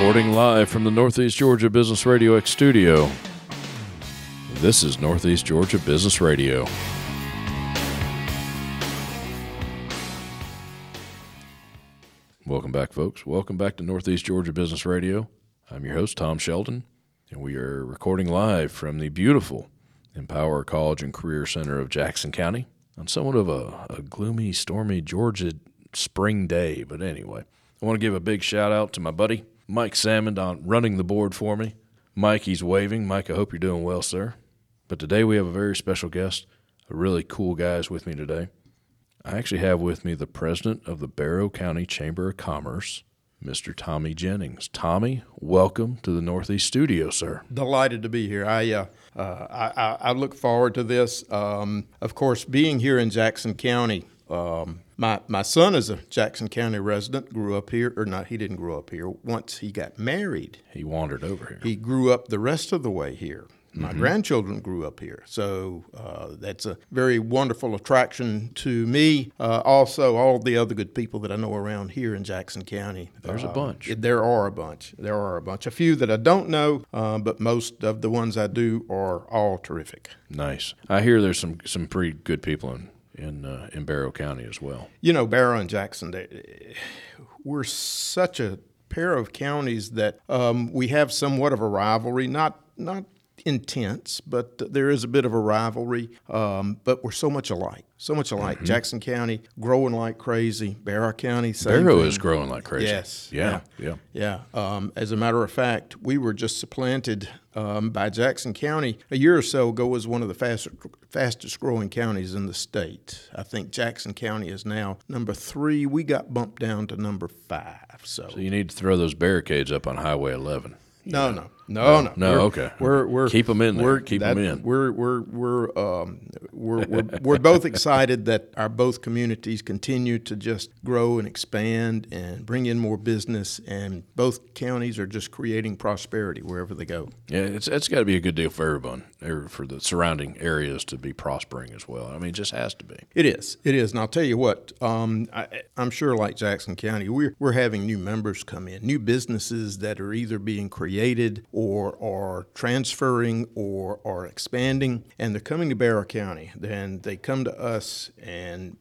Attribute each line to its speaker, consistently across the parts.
Speaker 1: Recording live from the Northeast Georgia Business Radio X studio. This is Northeast Georgia Business Radio. Welcome back, folks. Welcome back to Northeast Georgia Business Radio. I'm your host, Tom Sheldon, and we are recording live from the beautiful Empower College and Career Center of Jackson County on somewhat of a, a gloomy, stormy Georgia spring day. But anyway, I want to give a big shout out to my buddy, Mike Salmon, on running the board for me. Mike, he's waving. Mike, I hope you're doing well, sir. But today we have a very special guest, a really cool guy is with me today. I actually have with me the president of the Barrow County Chamber of Commerce, Mr. Tommy Jennings. Tommy, welcome to the Northeast Studio, sir.
Speaker 2: Delighted to be here. I uh, uh, I, I, look forward to this. Um, of course, being here in Jackson County. Um, my my son is a Jackson County resident. Grew up here, or not? He didn't grow up here. Once he got married,
Speaker 1: He wandered over here.
Speaker 2: he grew up the rest of the way here. My grandchildren grew up here, so uh, that's a very wonderful attraction to me. Uh, also, all the other good people that I know around here in Jackson County.
Speaker 1: There's a
Speaker 2: Uh,
Speaker 1: bunch.
Speaker 2: There are a bunch. There are a bunch. A few that I don't know, uh, but most of the ones I do are all terrific.
Speaker 1: Nice. I hear there's some some pretty good people in in uh, in Barrow County as well.
Speaker 2: You know, Barrow and Jackson, they, we're such a pair of counties that um, we have somewhat of a rivalry. Not not intense, but there is a bit of a rivalry. Um, but we're so much alike. So much alike.
Speaker 1: Mm-hmm.
Speaker 2: Jackson County growing like crazy. Barrow County, same
Speaker 1: Barrow is growing like crazy.
Speaker 2: Yes.
Speaker 1: Yeah. Yeah.
Speaker 2: Yeah. Um, as a matter of fact, we were just supplanted um, by Jackson County a year or so ago as one of the fastest, fastest growing counties in the state. I think Jackson County is now number three. We got bumped down to number five. So,
Speaker 1: So you need to throw those barricades up on Highway 11.
Speaker 2: no, no, no, no,
Speaker 1: No,
Speaker 2: We're-
Speaker 1: okay.
Speaker 2: We're we're
Speaker 1: Keep 'em in there.
Speaker 2: We're,
Speaker 1: Keep 'em in.
Speaker 2: We're we're we're um, we're, we're we're both excited that our both communities continue to just grow and expand and bring in more business, and both counties are just creating prosperity wherever they go.
Speaker 1: Yeah, it's it's got to be a good deal for everyone, or for the surrounding areas to be prospering as well. I mean, it just has to be.
Speaker 2: It is. It is. And I'll tell you what, um, I, I'm sure like Jackson County, we're, we're having new members come in, new businesses that are either being created or are transferring or are expanding, and they're coming to Barrow County. Then they come to us, and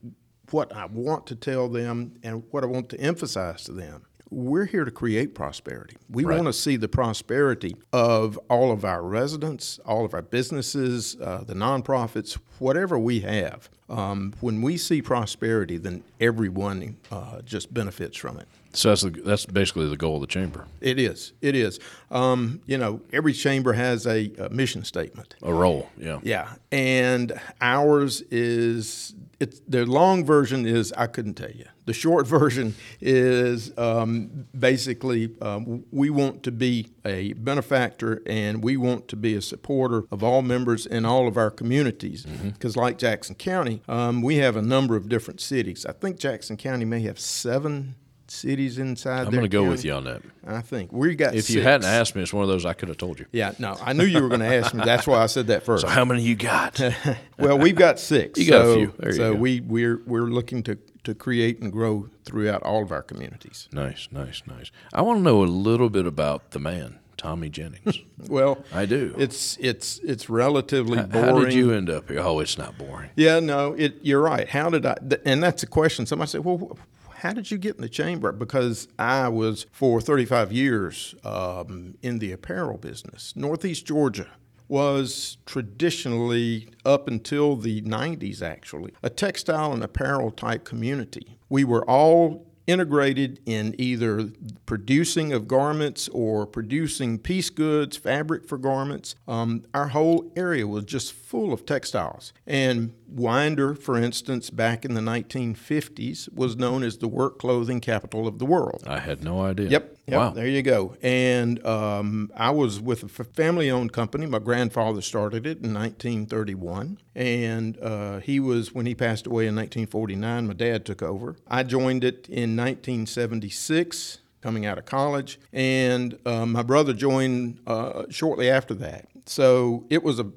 Speaker 2: what I want to tell them and what I want to emphasize to them we're here to create prosperity. We
Speaker 1: Right.
Speaker 2: want to see the prosperity of all of our residents, all of our businesses, uh, the nonprofits, whatever we have. Um, when we see prosperity, then everyone uh, just benefits from it.
Speaker 1: So that's the, that's basically the goal of the chamber.
Speaker 2: It is. It is. Um, you know, every chamber has a, a mission statement.
Speaker 1: A role, yeah.
Speaker 2: Yeah, and ours is it's the long version is I couldn't tell you. The short version is um, basically um, we want to be a benefactor and we want to be a supporter of all members in all of our communities. Because like Jackson County, um, we have a number of different cities. I think Jackson County may have seven cities inside.
Speaker 1: I'm going to go with you on that.
Speaker 2: I think we got.
Speaker 1: If you hadn't asked me, it's one of those I could have told you.
Speaker 2: Yeah, no, I knew you were going to ask me. That's why I said that first.
Speaker 1: So how many you got?
Speaker 2: Well, we've got six.
Speaker 1: You got a few. There you
Speaker 2: so
Speaker 1: go.
Speaker 2: we we're we're looking to to create and grow throughout all of our communities.
Speaker 1: nice, nice, nice. I want to know a little bit about the man, Tommy Jennings.
Speaker 2: Well,
Speaker 1: I do.
Speaker 2: it's it's it's relatively boring.
Speaker 1: How did you end up here? Oh, it's not boring.
Speaker 2: Yeah, no, it. You're right. How did I? th- And that's a question. Somebody said, "Well, how did you get in the chamber?" Because I was for 35 years um, in the apparel business. Northeast Georgia was traditionally up until the 90s, actually, a textile and apparel type community. We were all integrated in either producing of garments or producing piece goods, fabric for garments. Um, our whole area was just full of textiles. And Winder, for instance, back in the 1950s, was known as the work clothing capital of the world.
Speaker 1: I had no idea.
Speaker 2: Yep. Yep.
Speaker 1: Wow.
Speaker 2: There you go. And um, I was with a family owned company. My grandfather started it in 1931. And uh, he was, when he passed away in 1949, my dad took over. I joined it in 1976 coming out of college, and uh, my brother joined uh, shortly after that. So it was a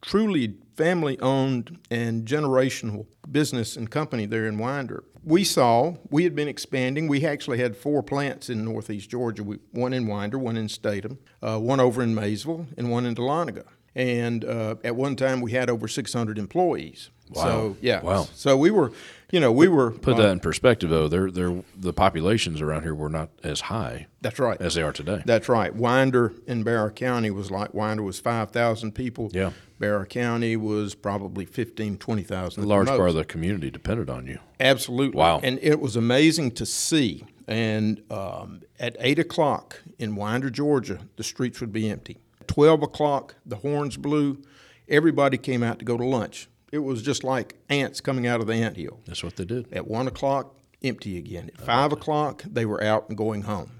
Speaker 2: truly family owned and generational business and company there in Winder. We saw, we had been expanding. We actually had four plants in northeast Georgia we, one in Winder, one in Statham, uh, one over in Maysville, and one in Dahlonega. And uh, at one time, we had over 600 employees.
Speaker 1: Wow.
Speaker 2: So, yeah.
Speaker 1: Wow.
Speaker 2: So we were, you know, we were.
Speaker 1: Put
Speaker 2: uh,
Speaker 1: that in perspective, though. They're, they're, the populations around here were not as high
Speaker 2: That's right.
Speaker 1: as they are today.
Speaker 2: That's right. Winder in Barrow County was like Winder was 5,000 people.
Speaker 1: Yeah.
Speaker 2: Barrow County was probably 15, 20,000.
Speaker 1: a large
Speaker 2: the
Speaker 1: part of the community depended on you.
Speaker 2: Absolutely.
Speaker 1: Wow.
Speaker 2: And it was amazing to see. And um, at 8 o'clock in Winder, Georgia, the streets would be empty. 12 o'clock, the horns blew. Everybody came out to go to lunch. It was just like ants coming out of the anthill.
Speaker 1: That's what they did.
Speaker 2: At 1 o'clock, empty again. At 5 o'clock, they were out and going home.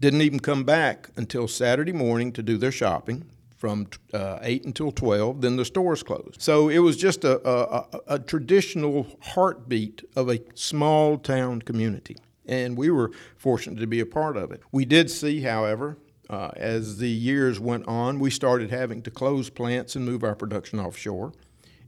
Speaker 2: Didn't even come back until Saturday morning to do their shopping from uh, 8 until 12. Then the stores closed. So it was just a, a, a, a traditional heartbeat of a small town community. And we were fortunate to be a part of it. We did see, however, uh, as the years went on, we started having to close plants and move our production offshore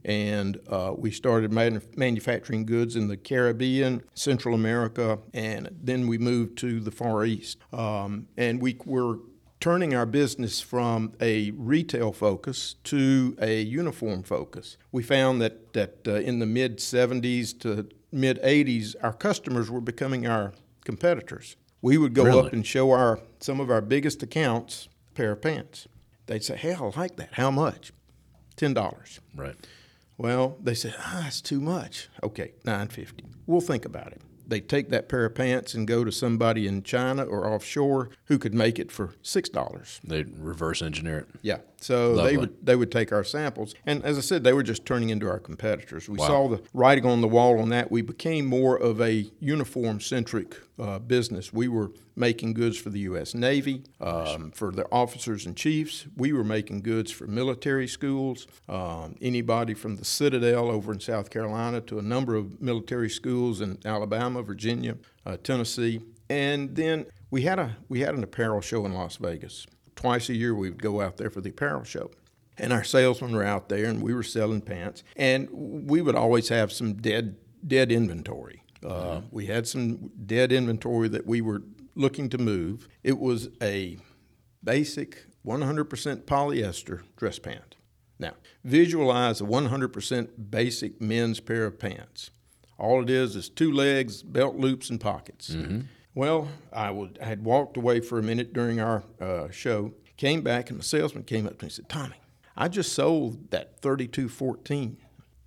Speaker 2: and uh, we started manu- manufacturing goods in the Caribbean, Central America, and then we moved to the Far East. Um, and we were turning our business from a retail focus to a uniform focus. We found that that uh, in the mid 70s to mid 80s, our customers were becoming our competitors. We would go
Speaker 1: Really?
Speaker 2: up and show our some of our biggest accounts a pair of pants. They'd say, "Hey, I like that. How much?" Ten dollars.
Speaker 1: Right.
Speaker 2: Well, they said, ah, it's too much. Okay, nine fifty. We'll think about it. They take that pair of pants and go to somebody in China or offshore who could make it for six dollars.
Speaker 1: They reverse engineer it.
Speaker 2: Yeah. So
Speaker 1: Lovely.
Speaker 2: they would they would take our samples, and as I said, they were just turning into our competitors. We
Speaker 1: Wow.
Speaker 2: saw the writing on the wall on that. We became more of a uniform centric uh, business. We were making goods for the U.S. Navy, um, for the officers and chiefs. We were making goods for military schools. Um, anybody from the Citadel over in South Carolina to a number of military schools in Alabama, Virginia, uh, Tennessee, and then we had a we had an apparel show in Las Vegas twice a year we would go out there for the apparel show. And our salesmen were out there and we were selling pants. And we would always have some dead dead inventory. Uh, we had some dead inventory that we were looking to move. It was a basic 100% polyester dress pant. Now, visualize a 100% basic men's pair of pants. All it is is two legs, belt loops, and pockets. Well, I would I had walked away for a minute during our uh, show, came back, and the salesman came up to me and said, "Tommy, I just sold that 3214.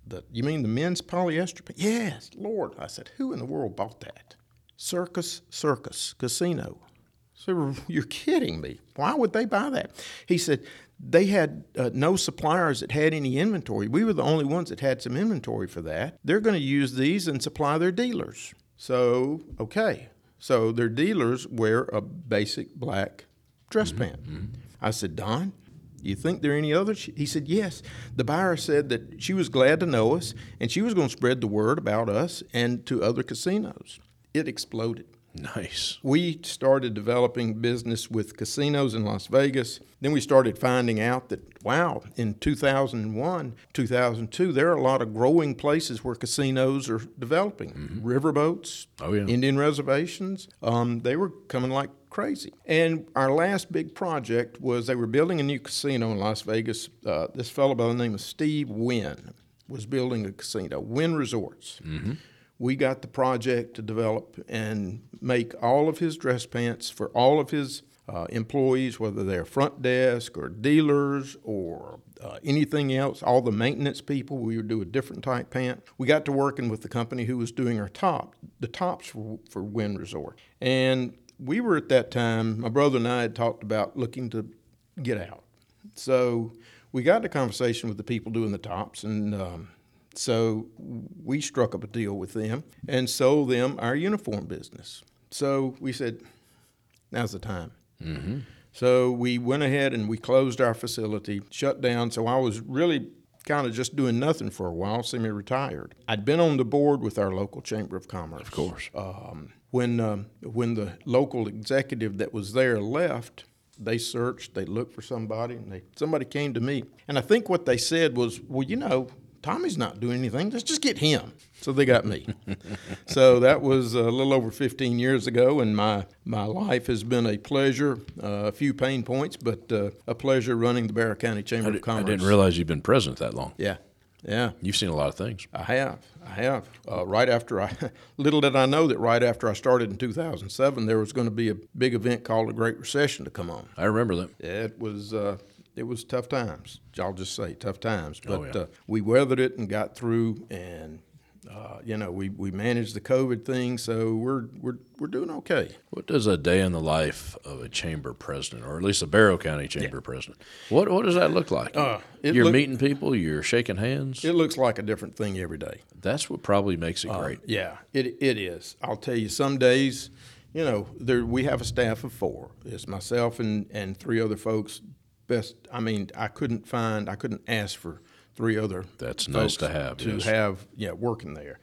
Speaker 2: The you mean the men's polyester? pant?" Yes, Lord. I said, who in the world bought that? Circus Circus Casino. So you're kidding me. Why would they buy that? He said they had uh, no suppliers that had any inventory. We were the only ones that had some inventory for that. They're going to use these and supply their dealers. So, okay. So their dealers wear a basic black dress pant. I said, Don, you think there are any others? He said, Yes. The buyer said that she was glad to know us and she was going to spread the word about us and to other casinos. It exploded.
Speaker 1: Nice.
Speaker 2: We started developing business with casinos in Las Vegas. Then we started finding out that, wow, in 2001, 2002, there are a lot of growing places where casinos are developing. Riverboats,
Speaker 1: Oh, yeah.
Speaker 2: Indian reservations, um, they were coming like crazy. And our last big project was they were building a new casino in Las Vegas. Uh, this fellow by the name of Steve Wynn was building a casino, Wynn Resorts we got the project to develop and make all of his dress pants for all of his uh, employees, whether they're front desk or dealers or uh, anything else, all the maintenance people. We would do a different type pant. We got to working with the company who was doing our top, the tops for, for Wynn Resort. And we were at that time, my brother and I had talked about looking to get out. So we got in a conversation with the people doing the tops, and um, so we struck up a deal with them and sold them our uniform business. So we said, now's the time. So we went ahead and we closed our facility, shut down. So I was really kind of just doing nothing for a while, semi-retired. I'd been on the board with our local chamber of commerce. Of
Speaker 1: course.
Speaker 2: Um, when um, when the local executive that was there left, they searched, they looked for somebody, and they somebody came to me. And I think what they said was, well, you know, Tommy's not doing anything. Let's just get him. So they got me. so that was a little over 15 years ago, and my my life has been a pleasure. Uh, a few pain points, but uh, a pleasure running the Barrow County Chamber
Speaker 1: I,
Speaker 2: of Commerce.
Speaker 1: I didn't realize you've been president that long.
Speaker 2: Yeah, yeah.
Speaker 1: You've seen a lot of things.
Speaker 2: I have. I have. Uh, right after I, little did I know that right after I started in 2007, there was going to be a big event called the Great Recession to come on.
Speaker 1: I remember that.
Speaker 2: It was uh, it was tough times. I'll just say tough times, but
Speaker 1: Oh, yeah.
Speaker 2: uh, we weathered it and got through, and uh, you know we, we managed the COVID thing, so we're we're we're doing okay.
Speaker 1: What does a day in the life of a chamber president, or at least a Barrow County chamber president, what what does that look like?
Speaker 2: Uh, it
Speaker 1: you're
Speaker 2: look-
Speaker 1: meeting people, you're shaking hands.
Speaker 2: It looks like a different thing every day.
Speaker 1: That's what probably makes it great.
Speaker 2: Yeah, it it is. I'll tell you, some days, you know, there we have a staff of four. It's myself and and three other folks. Best, I mean, I couldn't find, I couldn't ask for three other.
Speaker 1: That's nice to have,
Speaker 2: To
Speaker 1: yes.
Speaker 2: have, yeah, working there.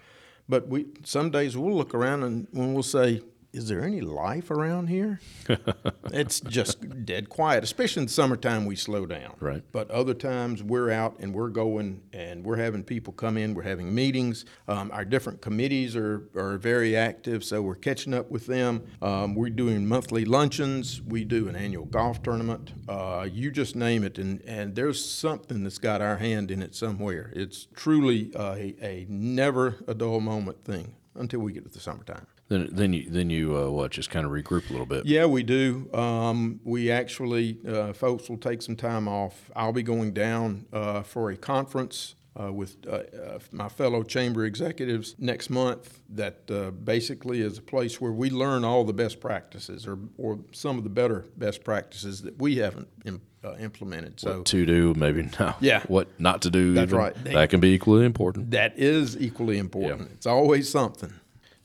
Speaker 2: But we some days we'll look around and when we'll say, "Is there any life around here?" it's just dead quiet. Especially in the summertime, we slow down.
Speaker 1: Right.
Speaker 2: But other times we're out and we're going and we're having people come in. We're having meetings. Um, our different committees are, are very active, so we're catching up with them. Um, we're doing monthly luncheons. We do an annual golf tournament. Uh, you just name it, and, and there's something that's got our hand in it somewhere. It's truly a, a never a dull moment thing until we get to the summertime.
Speaker 1: Then then you then you uh, what just kind of regroup a little bit.
Speaker 2: Yeah, we do. Um, we actually, uh, folks will take some time off. I'll be going down uh, for a conference uh, with uh, uh, my fellow chamber executives next month. That uh, basically is a place where we learn all the best practices, or or some of the better best practices that we haven't im- uh, implemented. So
Speaker 1: What to do, maybe no.
Speaker 2: Yeah.
Speaker 1: What not to do.
Speaker 2: That's
Speaker 1: even.
Speaker 2: right.
Speaker 1: That can be equally important.
Speaker 2: that is equally important. It's always something.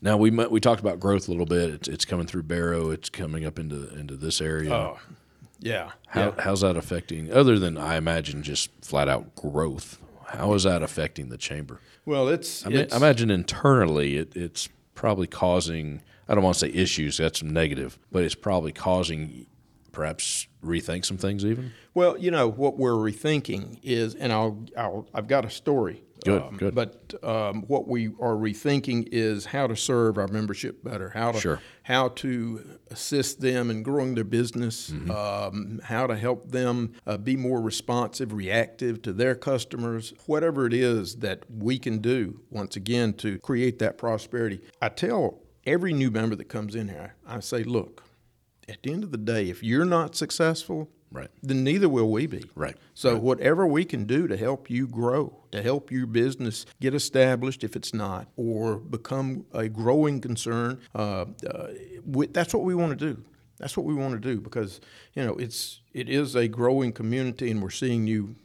Speaker 1: Now we we talked about growth a little bit. It's, it's coming through Barrow. It's coming up into into this area.
Speaker 2: Oh, yeah.
Speaker 1: How,
Speaker 2: yeah.
Speaker 1: How's that affecting, other than I imagine just flat out growth? How is that affecting the chamber?
Speaker 2: Well, it's,
Speaker 1: I, mean,
Speaker 2: it's
Speaker 1: I imagine internally it, it's probably causing, I don't want to say issues, that's negative, but it's probably causing perhaps rethink some things even?
Speaker 2: Well, you know what we're rethinking is, and I'll, I'll I've got a story.
Speaker 1: Good,
Speaker 2: um,
Speaker 1: good.
Speaker 2: But um, what we are rethinking is how to serve our membership better, how to
Speaker 1: Sure.
Speaker 2: how to assist them in growing their business,
Speaker 1: Mm-hmm.
Speaker 2: um, how to help them uh, be more responsive, reactive to their customers, whatever it is that we can do. Once again, to create that prosperity. I tell every new member that comes in here, I say, look, at the end of the day, if you're not successful,
Speaker 1: Right.
Speaker 2: then neither will we be.
Speaker 1: Right.
Speaker 2: So whatever we can do to help you grow, to help your business get established if it's not, or become a growing concern, uh, uh, we, that's what we want to do. That's what we want to do because you know it's it is a growing community, and we're seeing new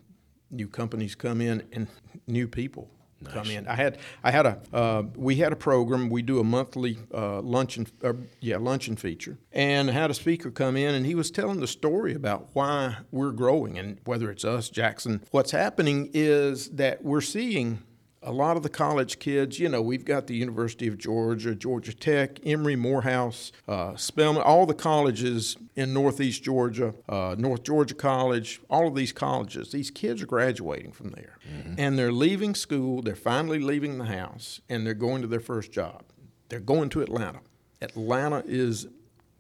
Speaker 2: new companies come in and new people come in. I had I had a uh, we had a program. We do a monthly uh, luncheon uh, yeah luncheon feature, and had a speaker come in, and he was telling the story about why we're growing and whether it's us Jackson. What's happening is that we're seeing. A lot of the college kids, you know, we've got the University of Georgia, Georgia Tech, Emory, Morehouse, uh, Spelman, all the colleges in Northeast Georgia, uh, North Georgia College, all of these colleges. These kids are graduating from there, and they're leaving school. They're finally leaving the house, and they're going to their first job. They're going to Atlanta. Atlanta is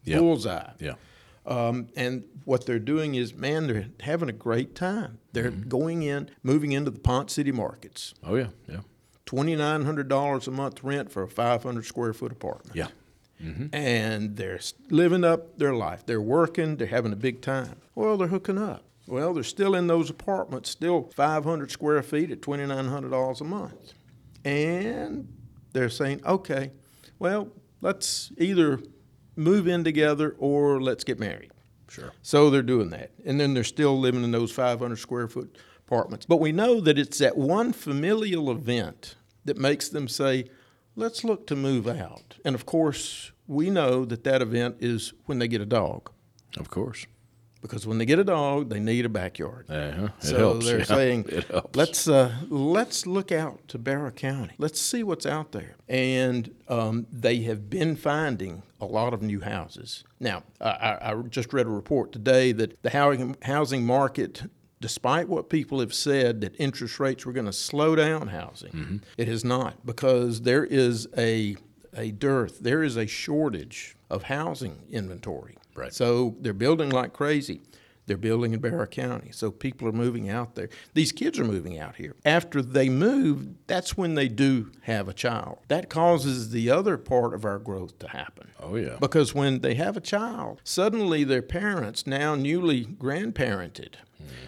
Speaker 1: Yeah.
Speaker 2: bullseye.
Speaker 1: Yeah.
Speaker 2: Um, and what they're doing is, man, they're having a great time. They're going in, moving into the Ponce City markets.
Speaker 1: Oh, yeah. Yeah.
Speaker 2: Twenty nine hundred dollars a month rent for a five hundred square foot apartment.
Speaker 1: Yeah.
Speaker 2: And they're living up their life. They're working. They're having a big time. Well, they're hooking up. Well, they're still in those apartments, still five hundred square feet at twenty nine hundred dollars a month, and they're saying, okay, well, let's either move in together or let's get married.
Speaker 1: Sure.
Speaker 2: So they're doing that. And then they're still living in those 500 square foot apartments. But we know that it's that one familial event that makes them say, let's look to move out. And of course, we know that that event is when they get a dog.
Speaker 1: Of course.
Speaker 2: Because when they get a dog, they need a backyard.
Speaker 1: Uh-huh. It
Speaker 2: so
Speaker 1: helps.
Speaker 2: they're
Speaker 1: yeah.
Speaker 2: saying, let's uh, let's look out to Barrow County. Let's see what's out there. And um, they have been finding a lot of new houses. Now, I, I I just read a report today that the housing housing market. Despite what people have said that interest rates were going to slow down housing,
Speaker 1: Mm-hmm.
Speaker 2: it has not because there is a a dearth, there is a shortage of housing inventory.
Speaker 1: Right.
Speaker 2: So they're building like crazy. They're building in Barrow County. So people are moving out there. These kids are moving out here. After they move, that's when they do have a child. That causes the other part of our growth to happen.
Speaker 1: Oh, yeah.
Speaker 2: Because when they have a child, suddenly their parents, now newly grandparented,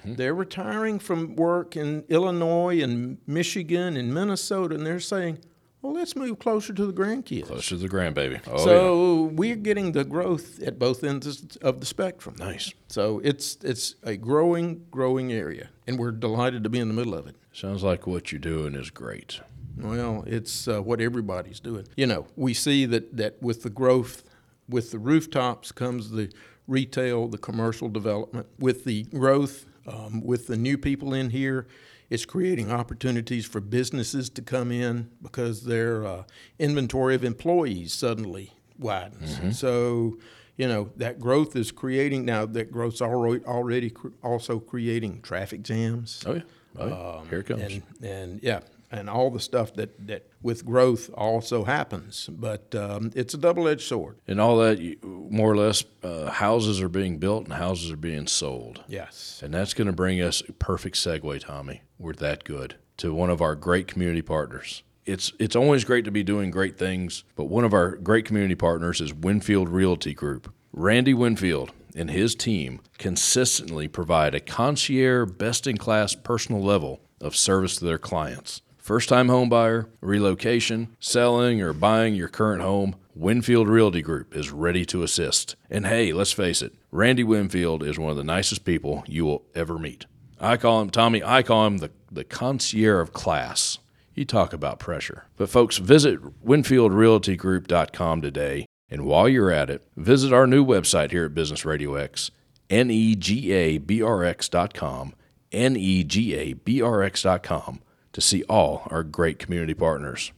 Speaker 1: Mm-hmm.
Speaker 2: they're retiring from work in Illinois and Michigan and Minnesota, and they're saying, well, let's move closer to the grandkids.
Speaker 1: Closer to the grandbaby. Oh,
Speaker 2: so we're getting the growth at both ends of the spectrum.
Speaker 1: Nice.
Speaker 2: So it's it's a growing, growing area, and we're delighted to be in the middle of it.
Speaker 1: Sounds like what you're doing is great.
Speaker 2: Well, it's uh, what everybody's doing. You know, we see that that with the growth, with the rooftops comes the retail, the commercial development. With the growth, um, with the new people in here, it's creating opportunities for businesses to come in because their uh, inventory of employees suddenly widens. So. You know that growth is creating now. That growth's already already cr- also creating traffic jams.
Speaker 1: Oh, yeah. Oh, yeah. Here it comes.
Speaker 2: Um, And, and yeah, and all the stuff that, that with growth also happens. But um, it's a double edged sword.
Speaker 1: and all that, more or less, uh, houses are being built and houses are being sold.
Speaker 2: Yes.
Speaker 1: And that's going to bring us a perfect segue, Tommy. We're that good to one of our great community partners. It's it's always great to be doing great things, but one of our great community partners is Winfield Realty Group. Randy Winfield and his team consistently provide a concierge, best in class personal level of service to their clients. First time home buyer, relocation, selling, or buying your current home, Winfield Realty Group is ready to assist. And hey, let's face it, Randy Winfield is one of the nicest people you will ever meet. I call him, Tommy, I call him the, the concierge of class. You talk about pressure. But folks, visit WinfieldRealtyGroup.com today. And while you're at it, visit our new website here at Business Radio X, negabrx.com, negabrx.com, to see all our great community partners.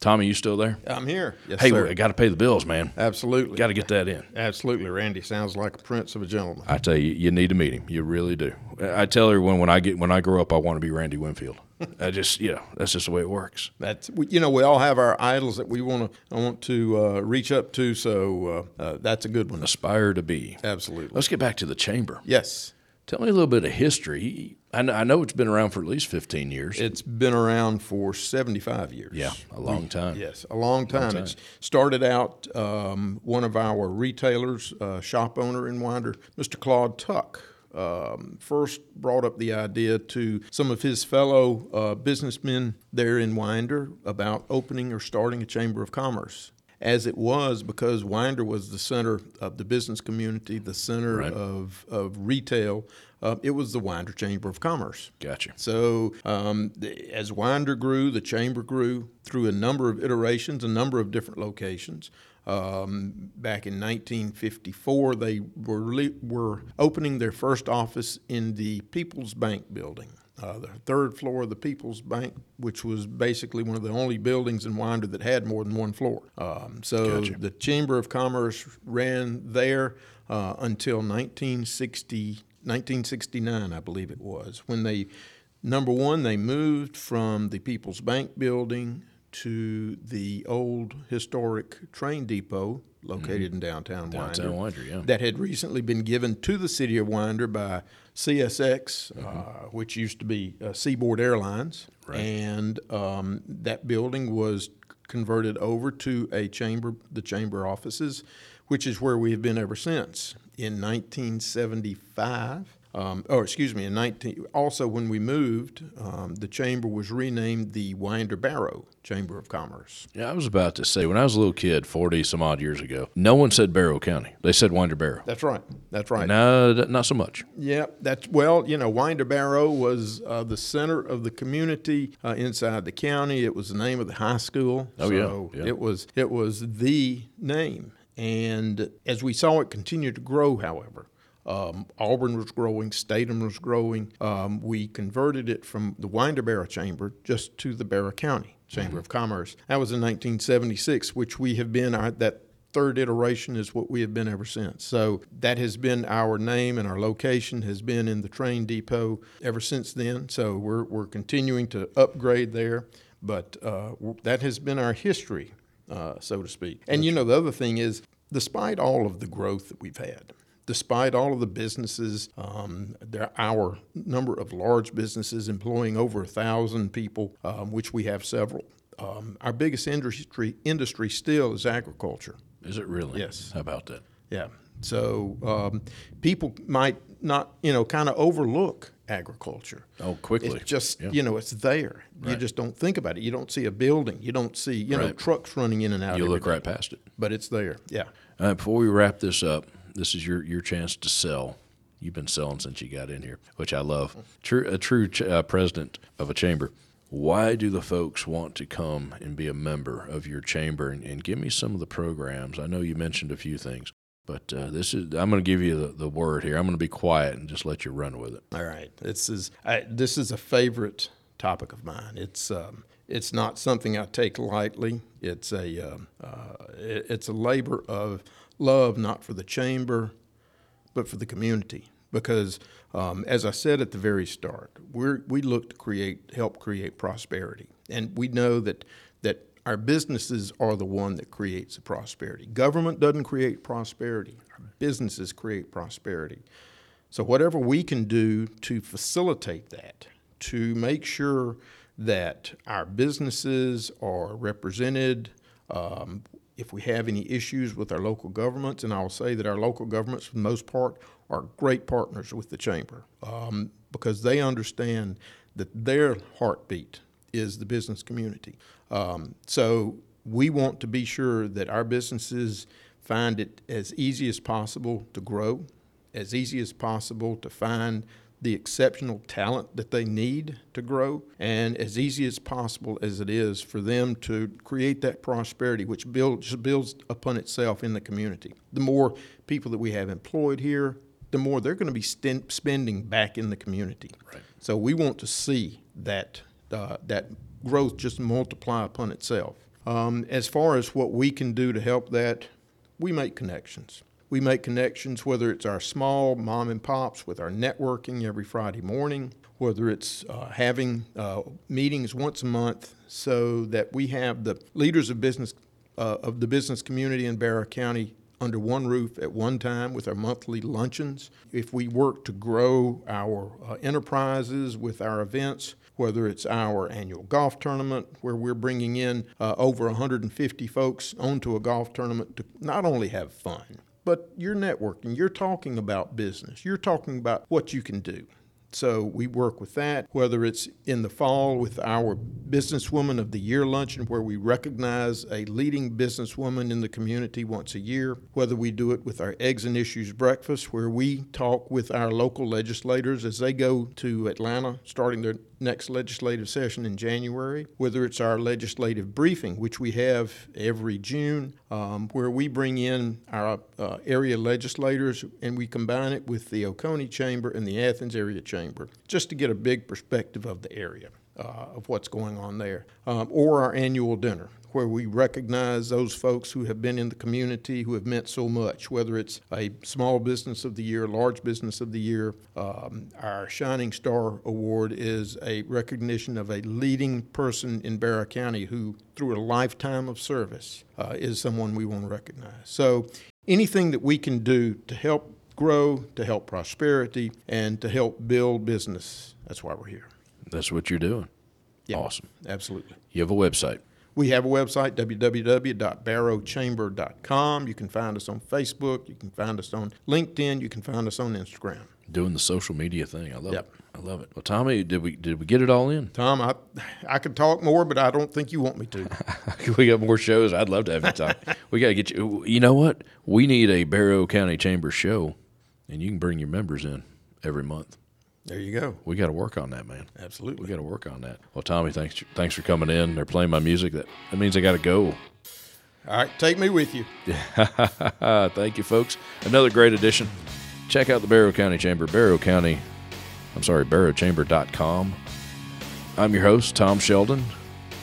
Speaker 1: Tommy, you still there?
Speaker 2: I'm here. Yes,
Speaker 1: Hey,
Speaker 2: sir.
Speaker 1: I got to pay the bills, man.
Speaker 2: Absolutely.
Speaker 1: Got to get that in.
Speaker 2: Absolutely. Randy sounds like a prince of a gentleman.
Speaker 1: I tell you, you need to meet him. You really do. I tell everyone when I get when I grow up, I want to be Randy Winfield. I just, you know, that's just the way it works.
Speaker 2: That's you know we all have our idols that we want to want to uh, reach up to. So uh, uh, that's a good one.
Speaker 1: Aspire to be.
Speaker 2: Absolutely.
Speaker 1: Let's get back to the chamber.
Speaker 2: Yes.
Speaker 1: Tell me a little bit of history. I know, I know it's been around for at least 15 years.
Speaker 2: It's been around for 75 years.
Speaker 1: yeah, a long time.
Speaker 2: Yes, a long time.
Speaker 1: time.
Speaker 2: It started out um, one of our retailers, uh, shop owner in Winder, Mr. Claude Tuck. Um, first brought up the idea to some of his fellow uh, businessmen there in Winder about opening or starting a chamber of commerce. As it was, because Winder was the center of the business community, the center
Speaker 1: Right.
Speaker 2: of, of retail, uh, it was the Winder Chamber of Commerce.
Speaker 1: Gotcha.
Speaker 2: So um, the, as Winder grew, the chamber grew through a number of iterations, a number of different locations. Um, back in 1954, they were were opening their first office in the People's Bank building, uh, the third floor of the People's Bank, which was basically one of the only buildings in Winder that had more than one floor. Um, so
Speaker 1: Gotcha.
Speaker 2: the Chamber of Commerce ran there uh, until 1960, 1969, I believe it was, when they, number one, they moved from the People's Bank building to the old historic train depot located in downtown,
Speaker 1: Mm-hmm. Downtown
Speaker 2: Winder
Speaker 1: Winder, yeah.
Speaker 2: that had recently been given to the city of Winder by CSX, uh,
Speaker 1: Mm-hmm.
Speaker 2: which used to be uh, Seaboard Airlines,
Speaker 1: Right.
Speaker 2: and um, that building was converted over to a chamber, the chamber offices, which is where we have been ever since. In 1975, um, or excuse me, in 19, also when we moved, um, the chamber was renamed the Winder Barrow Chamber of Commerce.
Speaker 1: Yeah, I was about to say, when I was a little kid, 40 some odd years ago, no one said Barrow County. They said Winder Barrow.
Speaker 2: That's right. That's right.
Speaker 1: No, not so much.
Speaker 2: Yeah, that's well, you know, Winder Barrow was uh, the center of the community uh, inside the county. It was the name of the high school.
Speaker 1: Oh, yeah, yeah.
Speaker 2: It was it was the name. And as we saw it continue to grow, however, Um, Auburn was growing, Statham was growing. Um, we converted it from the Winder Barrow Chamber just to the Barrow County Chamber of Commerce. That was in 1976, which we have been our, that third iteration is what we have been ever since. So that has been our name and our location has been in the train depot ever since then. So we're, we're continuing to upgrade there, but uh, that has been our history, uh, so to speak. And you know, the other thing is, despite all of the growth that we've had, despite all of the businesses, um, there our number of large businesses employing over a thousand people, um, which we have several. Um, our biggest industry industry still is agriculture.
Speaker 1: Is it really?
Speaker 2: Yes.
Speaker 1: How about that?
Speaker 2: Yeah. So um, people might not, you know, kind of overlook agriculture.
Speaker 1: Oh, quickly.
Speaker 2: It's just,
Speaker 1: Yeah.
Speaker 2: you know, it's there. You just don't think about it. You don't see a building. You don't see, you know, trucks running in and out.
Speaker 1: You look
Speaker 2: day.
Speaker 1: right past it.
Speaker 2: But it's there. Yeah.
Speaker 1: Uh, before we wrap this up, this is your, your chance to sell. You've been selling since you got in here, which I love. True, a true ch- uh, president of a chamber. Why do the folks want to come and be a member of your chamber? And, and give me some of the programs. I know you mentioned a few things, but uh, this is I'm going to give you the, the word here. I'm going to be quiet and just let you run with it.
Speaker 2: All right. This is I, this is a favorite topic of mine. It's um, it's not something I take lightly. It's a um, uh, it- it's a labor of love, not for the chamber, but for the community. Because um, as I said at the very start, we we look to create help create prosperity, and we know that that our businesses are the one that creates the prosperity. Government doesn't create prosperity. Our businesses create prosperity. So, whatever we can do to facilitate that, to make sure that our businesses are represented, um, if we have any issues with our local governments, and I'll say that our local governments, for the most part, are great partners with the chamber um, because they understand that their heartbeat is the business community. Um, so we want to be sure that our businesses find it as easy as possible to grow, as easy as possible to find the exceptional talent that they need to grow, and as easy as possible as it is for them to create that prosperity which builds, builds upon itself in the community. The more people that we have employed here, the more they're going to be sten- spending back in the community.
Speaker 1: Right.
Speaker 2: So we want to see that uh, that growth just multiply upon itself. Um, as far as what we can do to help that, we make connections. We make connections whether it's our small mom and pops with our networking every Friday morning, whether it's uh, having uh, meetings once a month so that we have the leaders of business uh, of the business community in Barrow County under one roof at one time with our monthly luncheons. If we work to grow our uh, enterprises with our events, whether it's our annual golf tournament where we're bringing in uh, over 150 folks onto a golf tournament to not only have fun, but you're networking, you're talking about business, you're talking about what you can do. So we work with that, whether it's in the fall with our Businesswoman of the Year luncheon, where we recognize a leading businesswoman in the community once a year, whether we do it with our Eggs and Issues breakfast, where we talk with our local legislators as they go to Atlanta, starting their next legislative session in January, whether it's our legislative briefing, which we have every June, um, where we bring in our uh, area legislators and we combine it with the Oconee Chamber and the Athens Area Chamber, just to get a big perspective of the area. Uh, of what's going on there, um, or our annual dinner, where we recognize those folks who have been in the community who have meant so much, whether it's a small business of the year, large business of the year. Um, our Shining Star Award is a recognition of a leading person in Barrow County who, through a lifetime of service, uh, is someone we want to recognize. So anything that we can do to help grow, to help prosperity, and to help build business, that's why we're here.
Speaker 1: That's what you're doing.
Speaker 2: Yeah.
Speaker 1: Awesome.
Speaker 2: Absolutely.
Speaker 1: You have a website.
Speaker 2: We have a website, www.barrowchamber.com. You can find us on Facebook. You can find us on LinkedIn. You can find us on Instagram.
Speaker 1: Doing the social media thing. I love
Speaker 2: Yep.
Speaker 1: it. I love it. Well, Tommy, did we did we get it all in?
Speaker 2: Tom, I, I could talk more, but I don't think you want me to.
Speaker 1: we got more shows. I'd love to have you talk. we got to get you. You know what? We need a Barrow County Chamber show, and you can bring your members in every month.
Speaker 2: There you go.
Speaker 1: We got to work on that, man.
Speaker 2: Absolutely.
Speaker 1: We got to work on that. Well, Tommy, thanks thanks for coming in. They're playing my music. That that means I got to go.
Speaker 2: All right, take me with you.
Speaker 1: Thank you, folks. Another great edition check out the Barrow County Chamber, Barrow County, I'm sorry, barrowchamber.com. I'm your host, Tom Sheldon.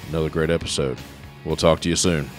Speaker 1: Another great episode. We'll talk to you soon.